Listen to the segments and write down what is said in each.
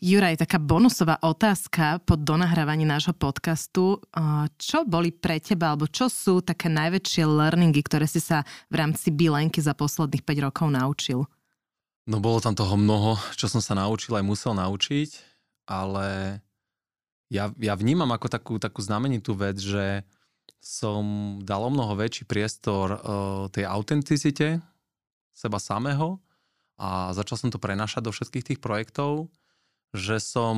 Juraj, taká bonusová otázka po donahrávaní nášho podcastu. Čo boli pre teba, alebo čo sú také najväčšie learningy, ktoré si sa v rámci Bilenky za posledných 5 rokov naučil? No bolo tam toho mnoho, čo som sa naučil aj musel naučiť, ale ja, ja vnímam ako takú, takú znamenitú vec, že som dal o mnoho väčší priestor uh, tej autenticite seba samého a začal som to prenášať do všetkých tých projektov že som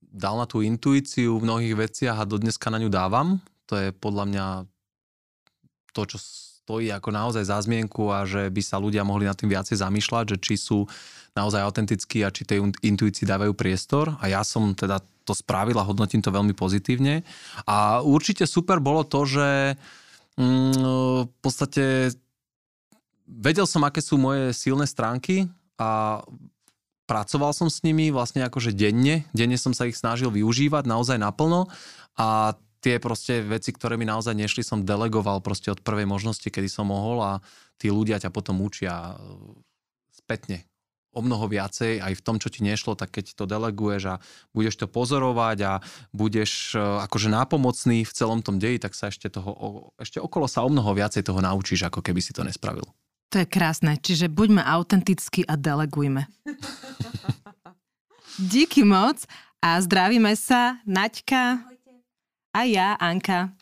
dal na tú intuíciu v mnohých veciach a dodneska na ňu dávam. To je podľa mňa to, čo stojí ako naozaj za zmienku a že by sa ľudia mohli nad tým viacej zamýšľať, že či sú naozaj autentickí a či tej intuícii dávajú priestor. A ja som teda to spravil a hodnotím to veľmi pozitívne. A určite super bolo to, že mm, v podstate vedel som, aké sú moje silné stránky a pracoval som s nimi vlastne akože denne, denne som sa ich snažil využívať naozaj naplno a tie proste veci, ktoré mi naozaj nešli, som delegoval proste od prvej možnosti, kedy som mohol a tí ľudia ťa potom učia e, spätne o mnoho viacej aj v tom, čo ti nešlo, tak keď to deleguješ a budeš to pozorovať a budeš e, akože nápomocný v celom tom deji, tak sa ešte toho, ešte okolo sa o mnoho viacej toho naučíš, ako keby si to nespravil. To je krásne. Čiže buďme autentickí a delegujme. Díky moc a zdravíme sa, Naďka a ja, Anka.